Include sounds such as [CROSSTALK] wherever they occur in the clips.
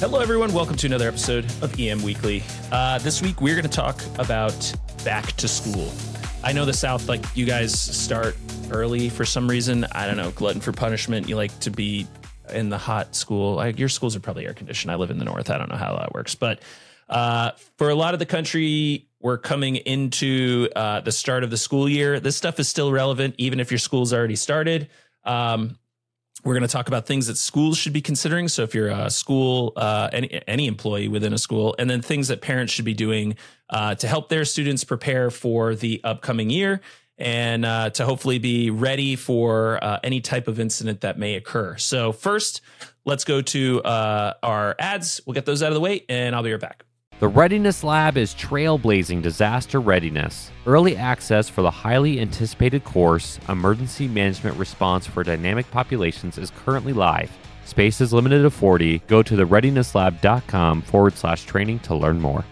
Hello, everyone. Welcome to another episode of EM Weekly. Uh, this week, we're going to talk about back to school. I know the South, like you guys start early for some reason. I don't know, glutton for punishment. You like to be in the hot school. Like your schools are probably air conditioned. I live in the North. I don't know how that works. But uh, for a lot of the country, we're coming into uh, the start of the school year. This stuff is still relevant, even if your school's already started. Um, we're going to talk about things that schools should be considering. So if you're a school, uh, any any employee within a school, and then things that parents should be doing uh, to help their students prepare for the upcoming year and uh, to hopefully be ready for uh, any type of incident that may occur. So first, let's go to uh, our ads. We'll get those out of the way, and I'll be right back. The Readiness Lab is trailblazing disaster readiness. Early access for the highly anticipated course, Emergency Management Response for Dynamic Populations, is currently live. Space is limited to 40. Go to thereadinesslab.com forward slash training to learn more.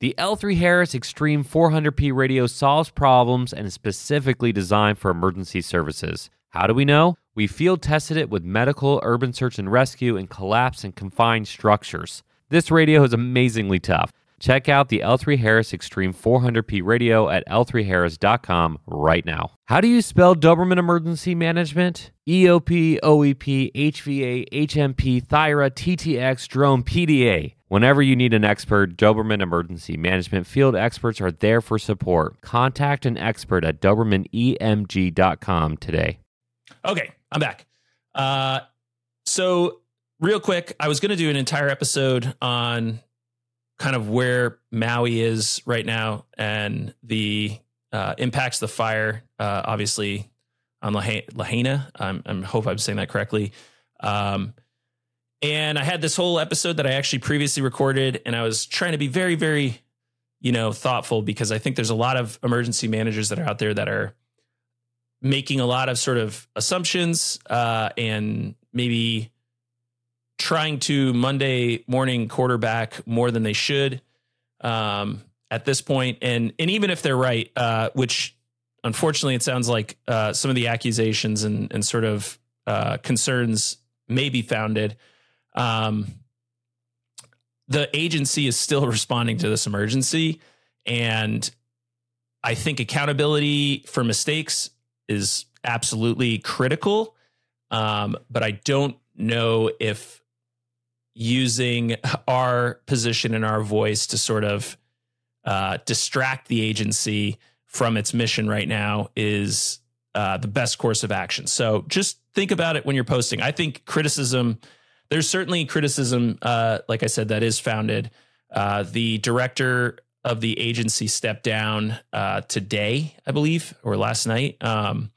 The L3 Harris Extreme 400p radio solves problems and is specifically designed for emergency services. How do we know? We field tested it with medical, urban search and rescue, and collapse and confined structures. This radio is amazingly tough. Check out the L3 Harris Extreme 400p radio at l3harris.com right now. How do you spell Doberman Emergency Management? EOP, OEP, HVA, HMP, THIRA, TTX, Drone, PDA. Whenever you need an expert, Doberman Emergency Management field experts are there for support. Contact an expert at DobermanEMG.com today. Okay, I'm back. Uh, so, real quick, I was going to do an entire episode on kind of where Maui is right now and the uh, impacts the fire, uh, obviously on Lahaina. I'm, I'm, hope I'm saying that correctly. Um, and I had this whole episode that I actually previously recorded, and I was trying to be very, very, you know, thoughtful because I think there's a lot of emergency managers that are out there that are making a lot of sort of assumptions uh, and maybe trying to Monday morning quarterback more than they should um, at this point. And and even if they're right, uh, which unfortunately it sounds like uh, some of the accusations and and sort of uh, concerns may be founded. Um, the agency is still [LAUGHS] responding to this emergency, and I think accountability for mistakes is absolutely critical. Um, but I don't know if using our position and our voice to sort of uh, distract the agency from its mission right now is uh, the best course of action. So just think about it when you're posting. I think criticism, there's certainly criticism, uh, like I said, that is founded. Uh, the director of the agency stepped down uh, today, I believe, or last night, um,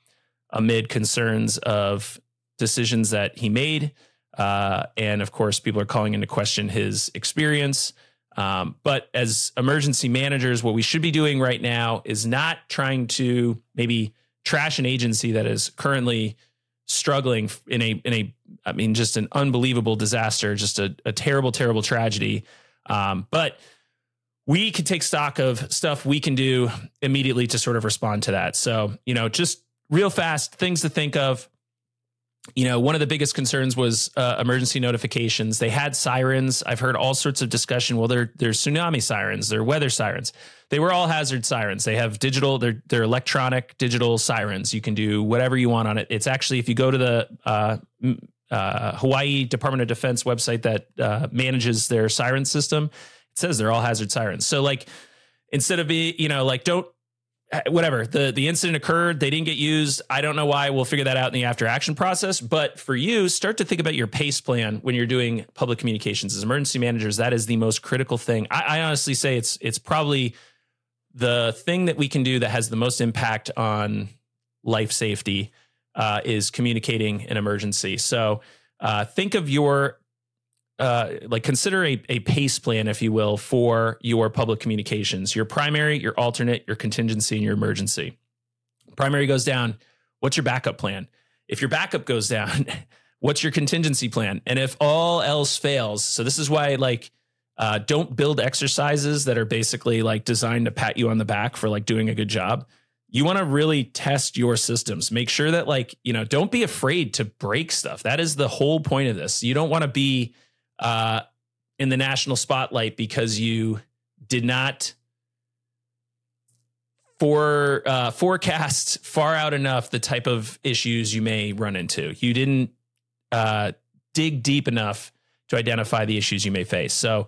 amid concerns of decisions that he made. Uh, and of course, people are calling into question his experience. Um, but as emergency managers, what we should be doing right now is not trying to maybe trash an agency that is currently struggling in a in a I mean just an unbelievable disaster, just a, a terrible, terrible tragedy. Um, but we can take stock of stuff we can do immediately to sort of respond to that. So, you know, just real fast things to think of you know, one of the biggest concerns was uh, emergency notifications. They had sirens. I've heard all sorts of discussion. Well, they're they're tsunami sirens, they're weather sirens. They were all hazard sirens. They have digital, they're they're electronic digital sirens. You can do whatever you want on it. It's actually if you go to the uh, uh, Hawaii Department of Defense website that uh, manages their siren system, it says they're all hazard sirens. So like instead of be you know like don't whatever the the incident occurred they didn't get used. I don't know why. We'll figure that out in the after action process. But for you start to think about your pace plan when you're doing public communications. As emergency managers that is the most critical thing. I, I honestly say it's it's probably the thing that we can do that has the most impact on life safety uh, is communicating an emergency. So uh, think of your uh, like consider a, a pace plan, if you will, for your public communications, your primary, your alternate, your contingency, and your emergency. Primary goes down. What's your backup plan? If your backup goes down, [LAUGHS] what's your contingency plan? And if all else fails, so this is why like uh, don't build exercises that are basically like designed to pat you on the back for like doing a good job. You want to really test your systems. Make sure that like you know don't be afraid to break stuff. That is the whole point of this. You don't want to be uh, in the national spotlight because you did not for uh, forecast far out enough the type of issues you may run into. You didn't uh, dig deep enough to identify the issues you may face. So,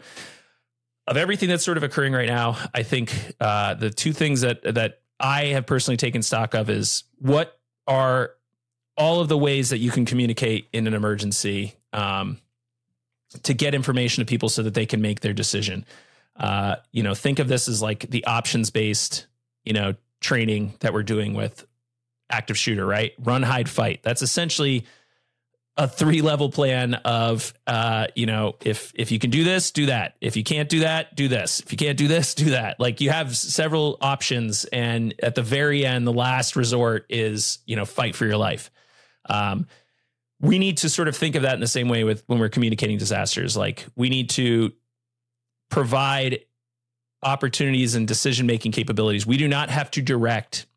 of everything that's sort of occurring right now, I think uh, the two things that that I have personally taken stock of is what are all of the ways that you can communicate in an emergency um, to get information to people so that they can make their decision. Uh, you know, think of this as like the options based, you know, training that we're doing with active shooter, right? Run, hide, fight. That's essentially a three level plan of uh you know if if you can do this do that if you can't do that do this if you can't do this do that like you have several options and at the very end the last resort is you know fight for your life um we need to sort of think of that in the same way with when we're communicating disasters like we need to provide opportunities and decision making capabilities we do not have to direct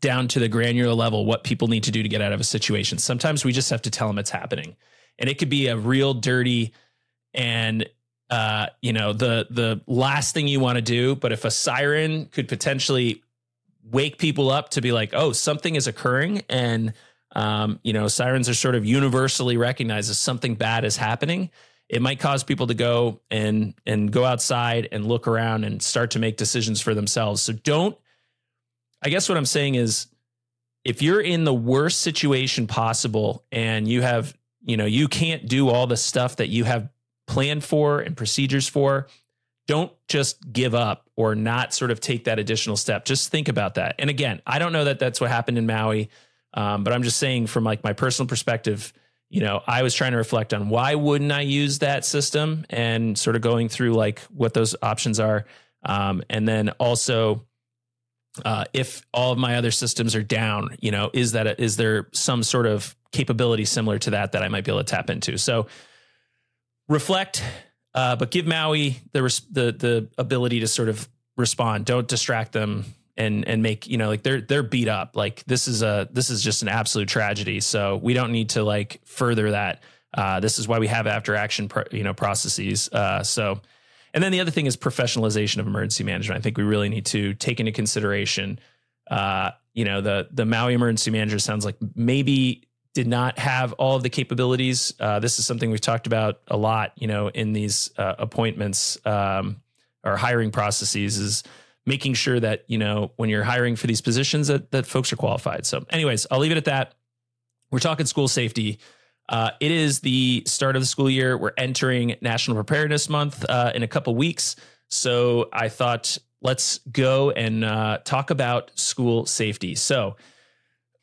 down to the granular level what people need to do to get out of a situation. Sometimes we just have to tell them it's happening. And it could be a real dirty and uh, you know, the the last thing you want to do, but if a siren could potentially wake people up to be like, "Oh, something is occurring," and um, you know, sirens are sort of universally recognized as something bad is happening. It might cause people to go and and go outside and look around and start to make decisions for themselves. So don't I guess what I'm saying is if you're in the worst situation possible and you have, you know, you can't do all the stuff that you have planned for and procedures for, don't just give up or not sort of take that additional step. Just think about that. And again, I don't know that that's what happened in Maui, um, but I'm just saying from like my personal perspective, you know, I was trying to reflect on why wouldn't I use that system and sort of going through like what those options are. Um, and then also, uh, if all of my other systems are down, you know, is that a, is there some sort of capability similar to that that I might be able to tap into? So reflect, uh, but give Maui the the the ability to sort of respond. Don't distract them and and make you know like they're they're beat up. Like this is a this is just an absolute tragedy. So we don't need to like further that. Uh, this is why we have after action, pro, you know, processes. Uh, so and then the other thing is professionalization of emergency management. I think we really need to take into consideration, uh, you know, the the Maui emergency manager sounds like maybe did not have all of the capabilities. Uh, this is something we've talked about a lot, you know, in these uh, appointments um, or hiring processes is making sure that you know when you're hiring for these positions that that folks are qualified. So, anyways, I'll leave it at that. We're talking school safety. Uh, it is the start of the school year. We're entering National Preparedness Month uh, in a couple weeks. So I thought let's go and uh, talk about school safety. So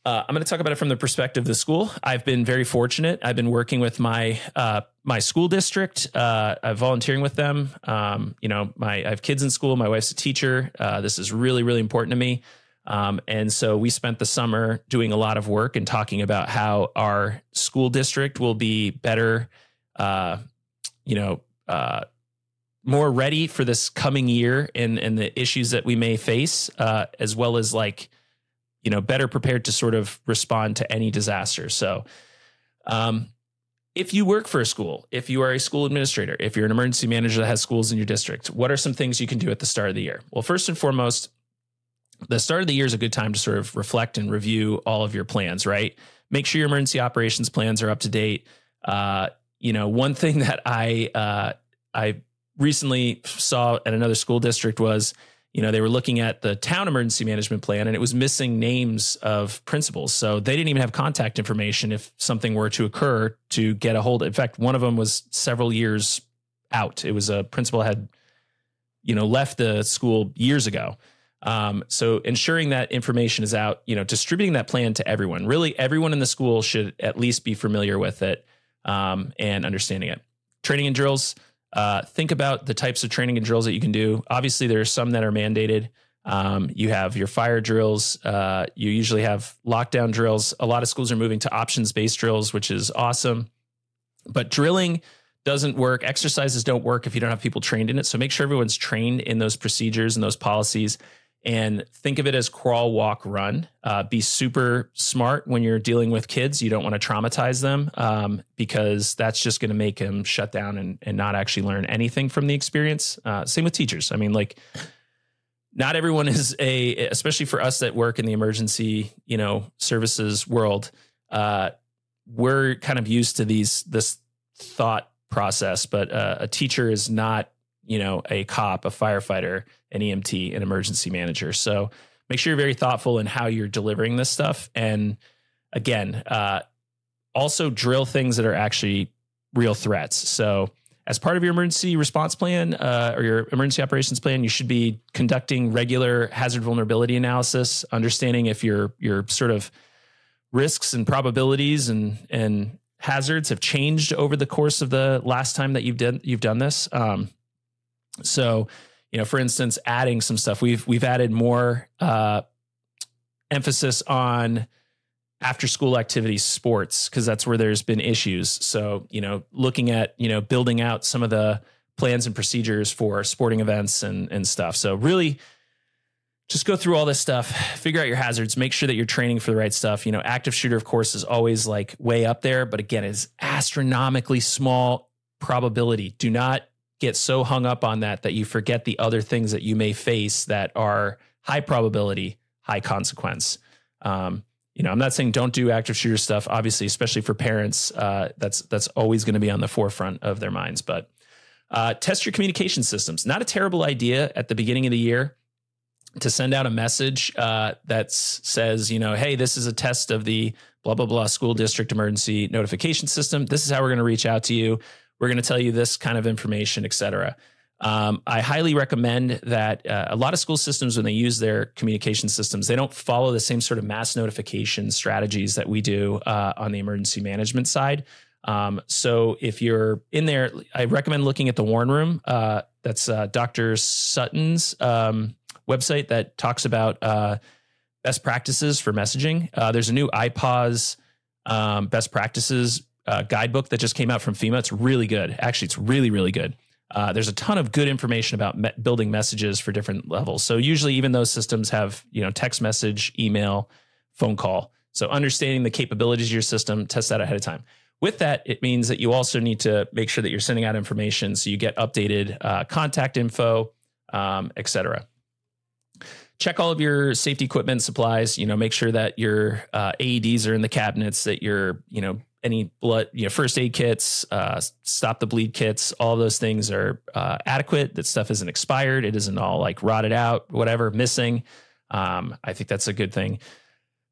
uh, I'm going to talk about it from the perspective of the school. I've been very fortunate. I've been working with my uh, my school district. Uh, I'm volunteering with them. Um, you know, my I have kids in school. My wife's a teacher. this is really really important to me. Um, and so we spent the summer doing a lot of work and talking about how our school district will be better, uh, you know, uh, more ready for this coming year and and the issues that we may face, uh, as well as like, you know, better prepared to sort of respond to any disaster. So, um, if you work for a school, if you are a school administrator, if you're an emergency manager that has schools in your district, what are some things you can do at the start of the year? Well, first and foremost, the start of the year is a good time to sort of reflect and review all of your plans, right? Make sure your emergency operations plans are up to date. Uh, you know, one thing [LAUGHS] that I uh, I recently saw at another school district was, you know, they were looking at the town emergency management plan and it was missing names of principals. So they didn't even have contact information if something were to occur to get a hold. In fact, one of them was several years out. It was a principal had, you know, left the school years ago. Um, so ensuring that information is out, you know, distributing that plan to everyone. Really, everyone in the school should at least be familiar with it um, and understanding it. Training and drills. Uh, think about the types of training and drills that you can do. Obviously, there are some that are mandated. Um, you have your fire drills. Uh, you usually have lockdown drills. A lot of schools are moving to options based drills, which is awesome. But drilling doesn't work. Exercises don't work if you don't have people trained in it. So make sure everyone's trained in those procedures and those policies and think of it as crawl, walk, run. Uh, be super smart when you're dealing with kids. You don't want to traumatize them um, because that's just going to make them shut down and, and not actually learn anything from the experience. Uh, same with teachers. I mean, like, not everyone is a, especially for us that work in the emergency, you know, services world. Uh, we're kind of used to these this thought process, but uh, a teacher is not, you know, a cop, a firefighter, an EMT, an emergency manager. So make sure you're very thoughtful in how you're delivering this stuff. And again, uh, also drill things that are actually real threats. So as part of your emergency response plan uh, or your emergency operations plan, you should be conducting regular hazard vulnerability analysis, understanding if your your sort of risks and probabilities and and hazards have changed over the course of the last time that you've done you've done this. Um, so, you know, for instance, adding some stuff. We've we've added more uh, emphasis on after school activities, sports, because that's where there's been issues. So, you know, looking at you know building out some of the plans and procedures for sporting events and and stuff. So really just go through all this stuff, figure out your hazards, make sure that you're training for the right stuff. You know, active shooter, of course, is always like way up there, but again, it's astronomically small probability. Do not get so hung up on that that you forget the other things that you may face that are high probability, high consequence. Um, you know, I'm not saying don't do active shooter stuff. Obviously, especially for parents, uh, that's that's always going to be on the forefront of their minds. But uh, test your communication systems. Not a terrible idea at the beginning of the year to send out a message uh, that says, you know, hey, this is a test of the blah, blah, blah school district emergency notification system. This is how we're going to reach out to you. We're going to tell you this kind of information, et cetera. Um, I highly recommend that uh, a lot of school systems, when they use their communication systems, they don't follow the same sort of mass notification strategies that we do uh, on the emergency management side. Um, so if you're in there, I recommend looking at the Warn Room. Uh, that's uh, Dr. Sutton's um, website that talks about uh, best practices for messaging. Uh, there's a new IPAWS um, best practices uh, guidebook that just came out from FEMA. It's really good. Actually, it's really, really good. Uh, there's a ton of good information about me- building messages for different levels. So usually, even those systems have you know text message, email, phone call. So understanding the capabilities of your system, test that ahead of time. With that, it means that you also need to make sure that you're sending out information so you get updated uh, contact info, um, et cetera check all of your safety equipment supplies you know make sure that your uh, aeds are in the cabinets that your you know any blood you know first aid kits uh, stop the bleed kits all those things are uh, adequate. That stuff isn't expired. It isn't all like rotted out whatever missing. Um, i think that's a good thing.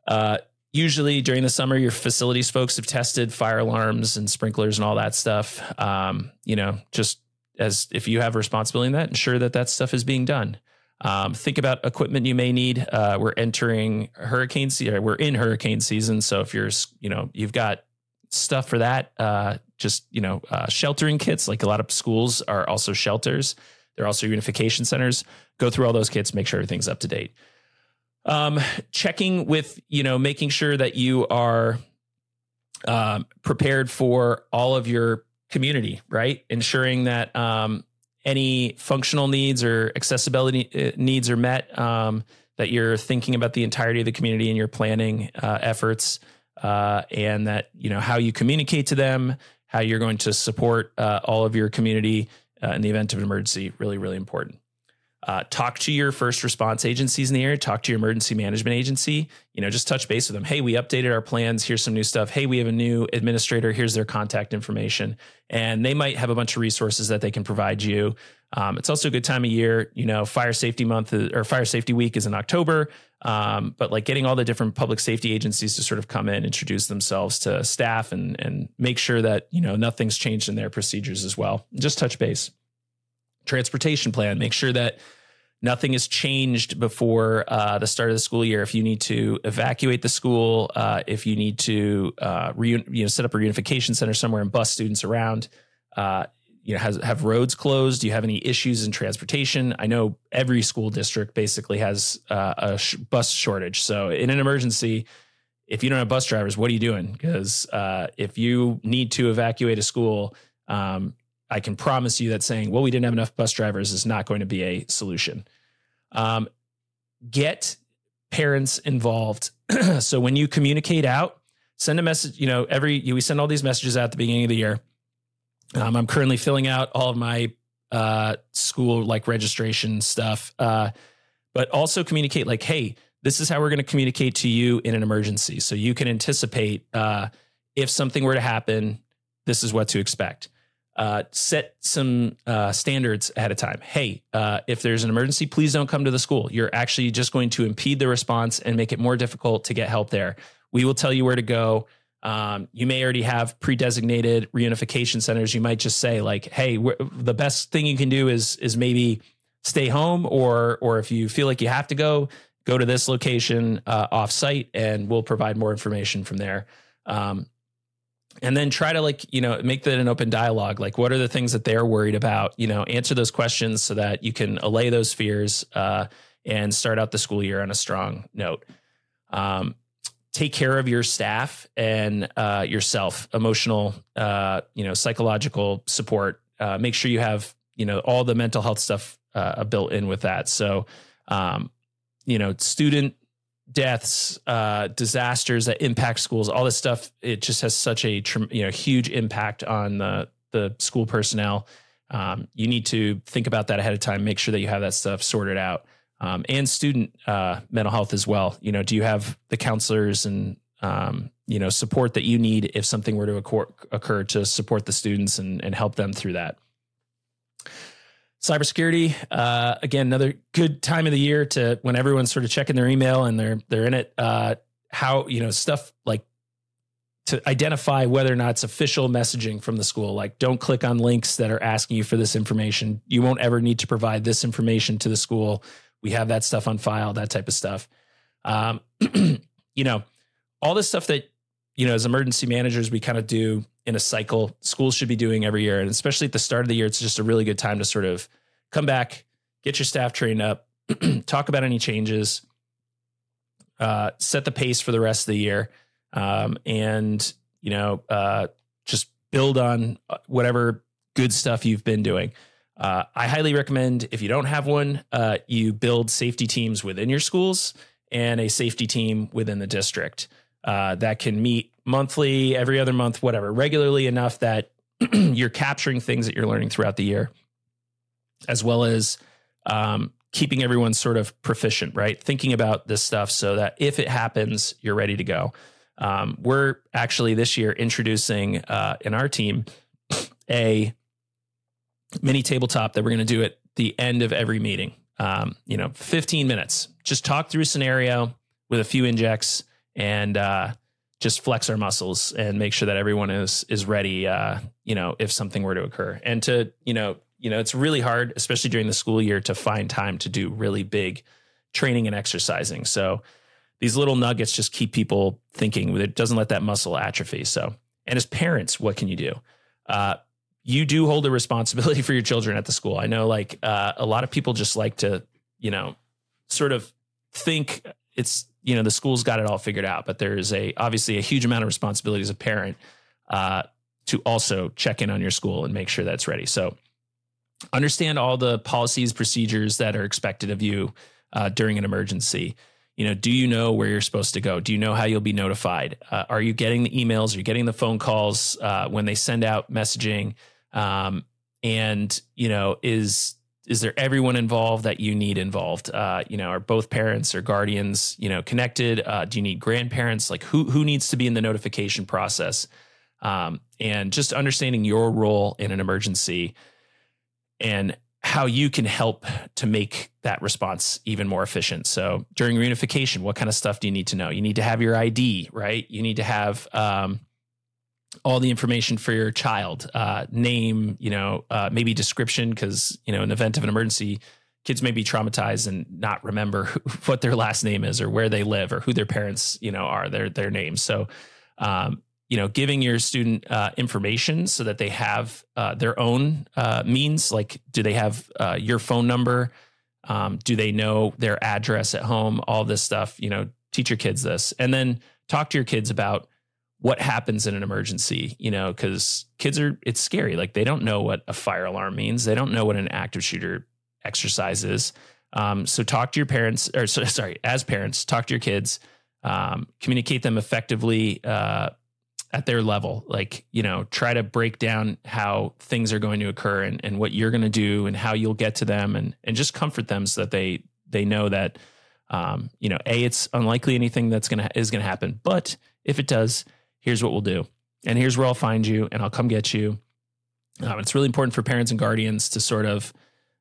Uh, usually during the summer your facilities folks have tested fire alarms and sprinklers and all that stuff. Um, you know just as if you have responsibility in that ensure that that stuff is being done. Um, think about equipment you may need. Uh, we're entering hurricane season. We're in hurricane season, so if you're, you know, you've got stuff for that. Uh, just you know, uh, sheltering kits. Like a lot of schools are also shelters. They're also unification centers. Go through all those kits. Make sure everything's up to date. Um, checking with you know, making sure that you are um, prepared for all of your community. Right, ensuring that um, any functional needs or accessibility uh, needs are met, um, that you're thinking about the entirety of the community in your planning uh, efforts, uh, and that you know how you communicate to them, how you're going to support uh, all of your community uh, in the event of an emergency. Really, really important. Uh, talk to your first response agencies in the area. Talk to your emergency management agency. You know, just touch base with them. Hey, we updated our plans. Here's some new stuff. Hey, we have a new administrator. Here's their contact information, and they might have a bunch of resources that they can provide you. Um, it's also a good time of year. You know, Fire Safety Month or Fire Safety Week is in October. Um, but like getting all the different public safety agencies to sort of come in, introduce themselves to staff, and and make sure that you know nothing's changed in their procedures as well. Just touch base transportation plan. Make sure that nothing has changed before uh, the start of the school year. If you need to evacuate the school, uh, if you need to uh, re- you know set up a reunification center somewhere and bus students around, uh, you know, has, have roads closed? Do you have any issues in transportation? I know every school district basically has uh, a sh- bus shortage. So in an emergency, if you don't have bus drivers, what are you doing? Because uh, if you need to evacuate a school, um, I can promise you that saying, well, we didn't have enough bus drivers is not going to be a solution. Um, get parents involved. [CLEARS THROAT] so when you communicate out, send a message. You know, every we send all these messages out at the beginning of the year. Um, I'm currently filling out all of my uh, school like registration stuff, uh, but also communicate like, hey, this is how we're going to communicate to you in an emergency, so you can anticipate uh, if something were to happen. This is what to expect. Uh, set some uh, standards ahead of time. Hey, uh, if there's an emergency, please don't come to the school. You're actually just going to impede the response and make it more difficult to get help there. We will tell you where to go. Um, you may already have pre-designated reunification centers. You might just say like, "Hey, the best thing you can do is is maybe stay home, or or if you feel like you have to go, go to this location uh, off site, and we'll provide more information from there." Um, and then try to like you know make that an open dialogue. Like what are the things that they're worried about? You know answer those questions so that you can allay those fears uh, and start out the school year on a strong note. Um, take care of your staff and uh, yourself emotional uh, you know psychological support. Uh, make sure you have you know all the mental health stuff uh, built in with that. So um, you know student deaths, uh, disasters that impact schools, all this stuff, it just has such a you know huge impact on the the school personnel. Um, you need to think about that ahead of time. Make sure that you have that stuff sorted out, um, and student uh, mental health as well. You know, do you have the counselors and um, you know support that you need if something were to occur, occur to support the students and, and help them through that? Cybersecurity uh, again another good time of the year to when everyone's sort of checking their email and they're they're in it uh, how you know stuff like to identify whether or not it's official messaging from the school. Like don't click on links that are asking you for this information. You won't ever need to provide this information to the school. We have that stuff on file that type of stuff. Um, [CLEARS THROAT] you know all this stuff that you know as emergency managers we kind of do in a cycle. Schools should be doing every year. And especially at the start of the year, it's just a really good time to sort of come back, get your staff trained up, [CLEARS THROAT] talk about any changes, uh, set the pace for the rest of the year, um, and you know, uh, just build on uh, whatever good stuff you've been doing. Uh, I highly recommend if you don't have one, uh, you build safety teams within your schools and a safety team within the district uh, that can meet monthly, every other month, whatever, regularly enough that [CLEARS THROAT] you're capturing things that you're learning throughout the year, as well as um, keeping everyone sort of proficient, right? Thinking about this stuff so that if it happens, you're ready to go. Um, we're actually this year introducing uh, in our team a mini tabletop that we're going to do at the end of every meeting. Um, you know, 15 minutes, just talk through a scenario with a few injects and uh, just flex our muscles and make sure that everyone is is ready. Uh, you know, if something were to occur, and to you know, you know, it's really hard, especially during the school year, to find time to do really big training and exercising. So these little nuggets just keep people thinking. It doesn't let that muscle atrophy. So, and as parents, what can you do? Uh, you do hold a responsibility [LAUGHS] for your children at the school. I know, like uh, a lot of people just like to, you know, sort of think it's you know the school's got it all figured out, but there is a obviously a huge amount of responsibility as a parent uh, to also check in on your school and make sure that's ready. So understand all the policies, procedures that are expected of you uh, during an emergency. You know, do you know where you're supposed to go? Do you know how you'll be notified? Uh, are you getting the emails? Are you getting the phone calls uh, when they send out messaging? Um, and you know, is is there everyone involved that you need involved? Uh, you know, are both parents or guardians, you know, connected? Uh, do you need grandparents? Like who who needs to be in the notification process? Um, and just understanding your role in an emergency and how you can help to make that response even more efficient. So during reunification, what kind of stuff do you need to know? You need to have your ID, right? You need to have um, all the information for your child, uh, name, you know, uh, maybe description, because you know, in the event of an emergency, kids may be traumatized and not remember who, [LAUGHS] what their last name is or where they live or who their parents, you know, are their their names. So, um, you know, giving your student uh, information so that they have uh, their own uh, means. Like, do they have uh, your phone number? Um, do they know their address at home? All this stuff. You know, teach your kids this, and then talk to your kids about what happens in an emergency, you know, because kids are, it's scary. Like they don't know what a fire alarm means. They don't know what an active shooter exercise is. Um, so talk to your parents, or so, sorry, as parents, talk to your kids, um, communicate them effectively uh, at their level. Like, you know, try to break down how things are going to occur and, and what you're going to do and how you'll get to them and, and just comfort them so that they, they know that, um, you know, A, it's unlikely anything that's going to, is going to happen. But if it does, here's what we'll do. And here's where I'll find you and I'll come get you. Um, it's really important for parents and guardians to sort of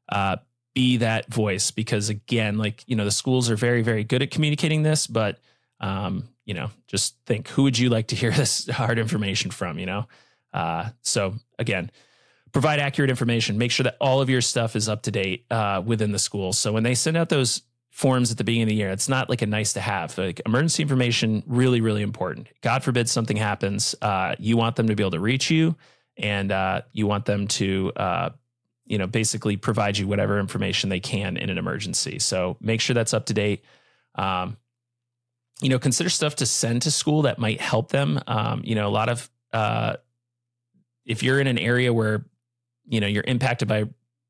uh, be that voice because again, like, you know, the schools are very, very good at communicating this, but um, you know, just think who would you like to hear [LAUGHS] this hard information from, you know? Uh, so again, provide accurate information, make sure that all of your stuff is up to date uh, within the school. So when they send out those forms at the beginning of the year, it's not like a nice to have. Like emergency information, really, really important. God forbid something happens, uh, you want them to be able to reach you, and uh, you want them to, uh, you know, basically provide you whatever information they can in an emergency. So make sure that's up to date. Um, you know, consider stuff to send to school that might help them. Um, you know, a lot of uh, if you're in an area where you know you're impacted by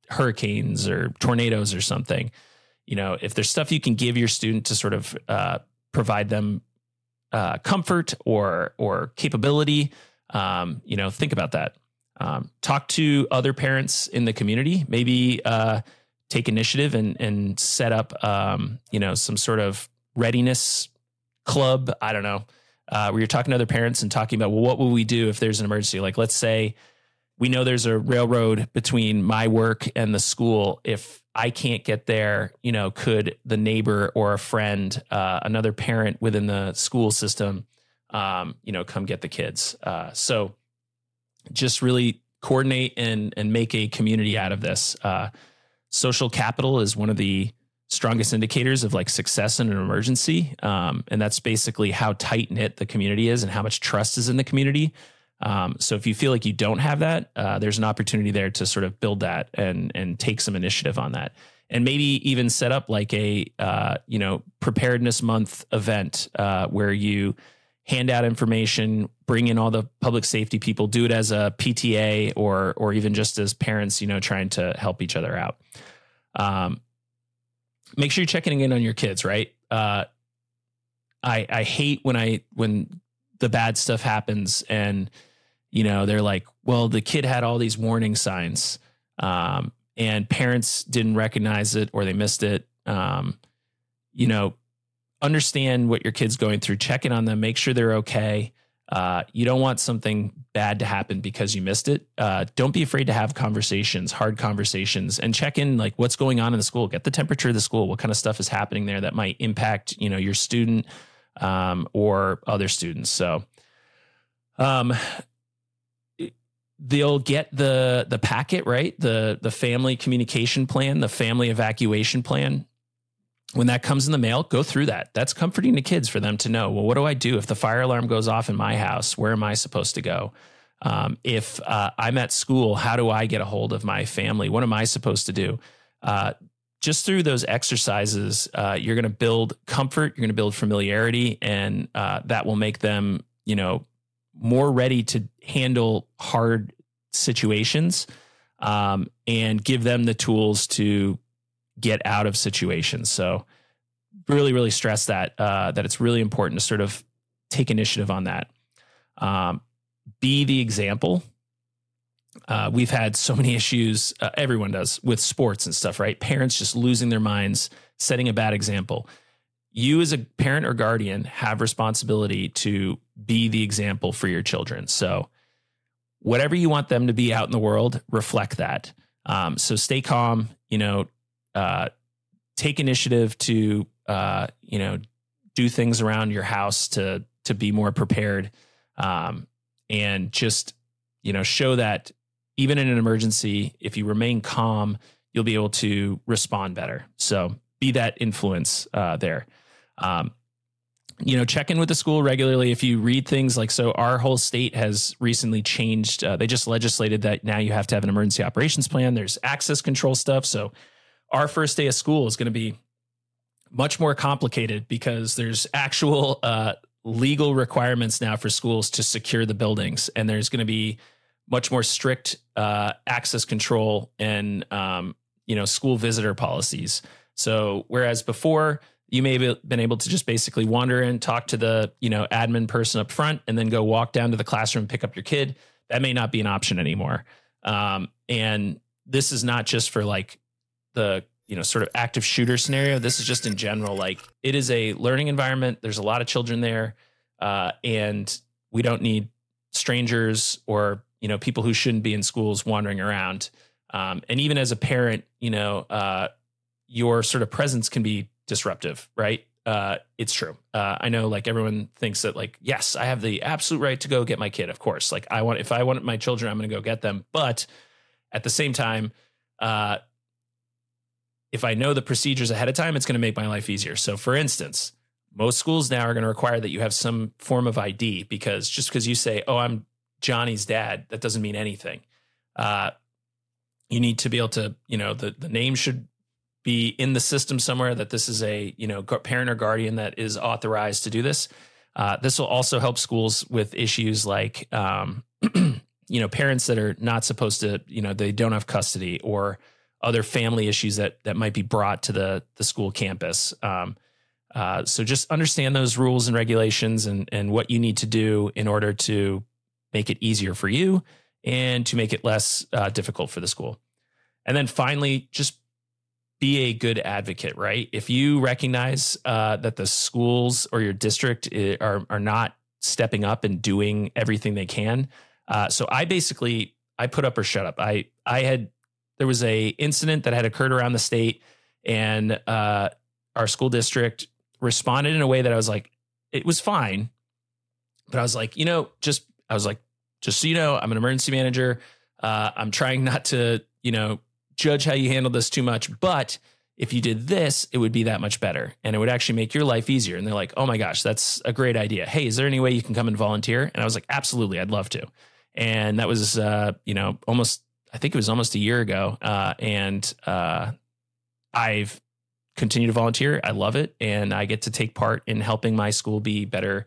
hurricanes or tornadoes or something, you know, if there's stuff you can give your student to sort of uh, provide them uh, comfort or or capability, um, you know, think about that. Um, talk to other parents in the community. Maybe uh, take initiative and and set up, um, you know, some sort of readiness club. I don't know. Uh, where you're talking to other parents and talking about, well, what will we do if there's an emergency? Like, let's say we know there's a railroad between my work and the school. If I can't get there, you know, could the neighbor or a friend, uh, another parent within the school system, um, you know, come get the kids? Uh, so just really coordinate and and make a community out of this. Uh, social capital is one of the strongest indicators of like success in an emergency. Um, and that's basically how tight knit the community is and how much trust is in the community. Um, so if you feel like you don't have that, uh, there's an opportunity there to sort of build that and and take some initiative on that, and maybe even set up like a uh, you know preparedness month event uh, where you hand out information, bring in all the public safety people, do it as a PTA or or even just as parents, you know, trying to help each other out. Um, make sure you're checking in on your kids, right? Uh, I I hate when I when the bad stuff happens and you know they're like, well, the kid had all these warning signs, um, and parents didn't recognize it or they missed it. Um, you know, understand what your kid's going through, check in on them, make sure they're okay. Uh, you don't want something bad to happen because you missed it. Uh, don't be afraid to have conversations, hard conversations, and check in like what's going on in the school. Get the temperature of the school. What kind of stuff is happening there that might impact you know your student um, or other students. So, um, they'll get the the packet right, the the family communication plan, the family evacuation plan when that comes in the mail, go through that. That's comforting to kids for them to know. Well, what do I do if the fire alarm goes off in my house? Where am I supposed to go? Um, if uh, I'm at school, how do I get a hold of my family? What am I supposed to do? Uh, just through those exercises, uh, you're going to build comfort, you're going to build familiarity, and uh, that will make them, you know, more ready to handle hard situations um, and give them the tools to get out of situations. So really, really stress that uh, that it's really important to sort of take initiative on that. Um, be the example. Uh, we've had so many issues. Uh, everyone does with sports and stuff, right? Parents just losing their minds, setting a bad example. You, as a parent or guardian, have responsibility to be the example for your children. So, whatever you want them to be out in the world, reflect that. Um, so, stay calm. You know, uh, take initiative to uh, you know do things around your house to to be more prepared um, and just you know show that even in an emergency if you remain calm you'll be able to respond better. So be that influence uh, there. Um, you know check in with the school regularly. If you read things like so our whole state has recently changed uh, they just legislated that now you have to have an emergency operations plan. There's access control stuff. So our first day of school is going to be much more complicated because there's actual uh, legal requirements now for schools to secure the buildings, and there's going to be much more strict uh, access control and um, you know school visitor policies. So whereas before you may have been able to just basically wander in, talk to the you know admin person up front, and then go walk down to the classroom, pick up your kid. That may not be an option anymore. Um, and this is not just for like the you know sort of active shooter scenario. This is just in general. Like it is a learning environment. There's a lot of children there, uh, and we don't need strangers or you know people who shouldn't be in schools wandering around. Um, and even as a parent, you know, uh, your sort of presence can be disruptive, right? Uh, it's true. Uh, I know, like everyone thinks that, like, yes, I have the absolute right to go get my kid. Of course, like I want, if I want my children, I'm going to go get them. But at the same time, uh, if I know the procedures ahead of time, it's going to make my life easier. So, for instance, most schools now are going to require that you have some form of ID because just because you say, "Oh, I'm Johnny's dad," that doesn't mean anything. Uh, you need to be able to, you know, the the name should be in the system somewhere that this is a you know parent or guardian that is authorized to do this. Uh, this will also help schools with issues like um, [CLEARS THROAT] you know parents that are not supposed to you know they don't have custody or other family issues that that might be brought to the the school campus. Um, uh, so just understand those rules and regulations and and what you need to do in order to make it easier for you and to make it less uh, difficult for the school. And then finally, just be a good advocate, right? If you recognize uh, that the schools or your district eh, are are not stepping up and doing everything they can, uh, so I basically I put up or shut up. I I had there was a incident that had occurred around the state, and uh, our school district responded in a way that I was like, it was fine, but I was like, you know, just I was like, just so you know, I'm an emergency manager. Uh, I'm trying not to, you know, judge how you handle this too much, but if you did this, it would be that much better and it would actually make your life easier. And they're like, oh my gosh, that's a great idea. Hey, is there any way you can come and volunteer? And I was like, absolutely, I'd love to. And that was, uh, you know, almost, I think it was almost a year ago. Uh, and uh, I've continued to volunteer. I love it. And I get to take part in helping my school be better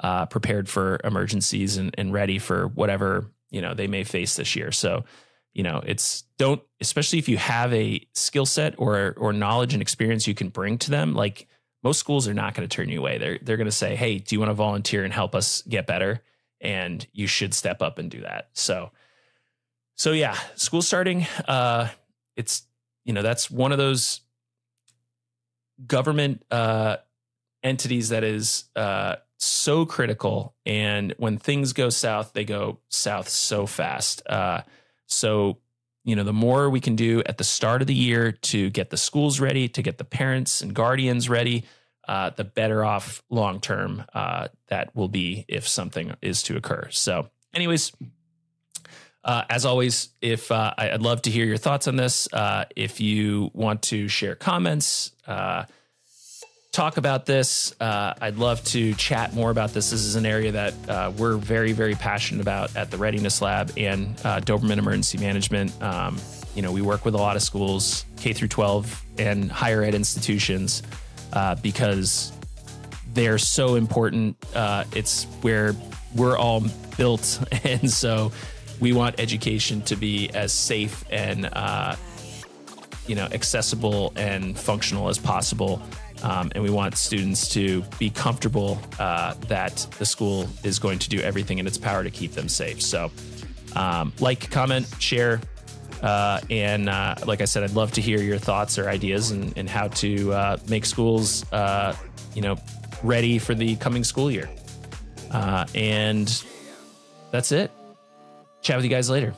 uh, prepared for emergencies and, and ready for whatever, you know, they may face this year. So, you know it's don't especially if you have a skill set or or knowledge and experience you can bring to them like most schools are not going to turn you away they're they're going to say hey do you want to volunteer and help us get better and you should step up and do that so so yeah school starting uh it's you know that's one of those government uh entities that is uh so critical and when things go south they go south so fast uh so, you know, the more we can do at the start of the year to get the schools ready, to get the parents and guardians ready, uh, the better off long term uh, that will be if something is to occur. So, anyways, uh, as always, if uh, I'd love to hear your thoughts on this. Uh, if you want to share comments, uh, talk about this. Uh, I'd love to chat more about this. This is an area that uh, we're very, very passionate about at the Readiness Lab and Doberman Emergency Management. Um, you know, we work with a lot of schools, K through 12, and higher ed institutions because they're so important. It's where we're all built, [LAUGHS] and so we want education to be as safe and uh, you know accessible and functional as possible um, and we want students to be comfortable uh, that the school is going to do everything in its power to keep them safe. So, um, like, comment, share, uh, and uh, like I said, I'd love to hear your thoughts or ideas and, and how to uh, make schools, uh, you know, ready for the coming school year. Uh, and that's it. Chat with you guys later.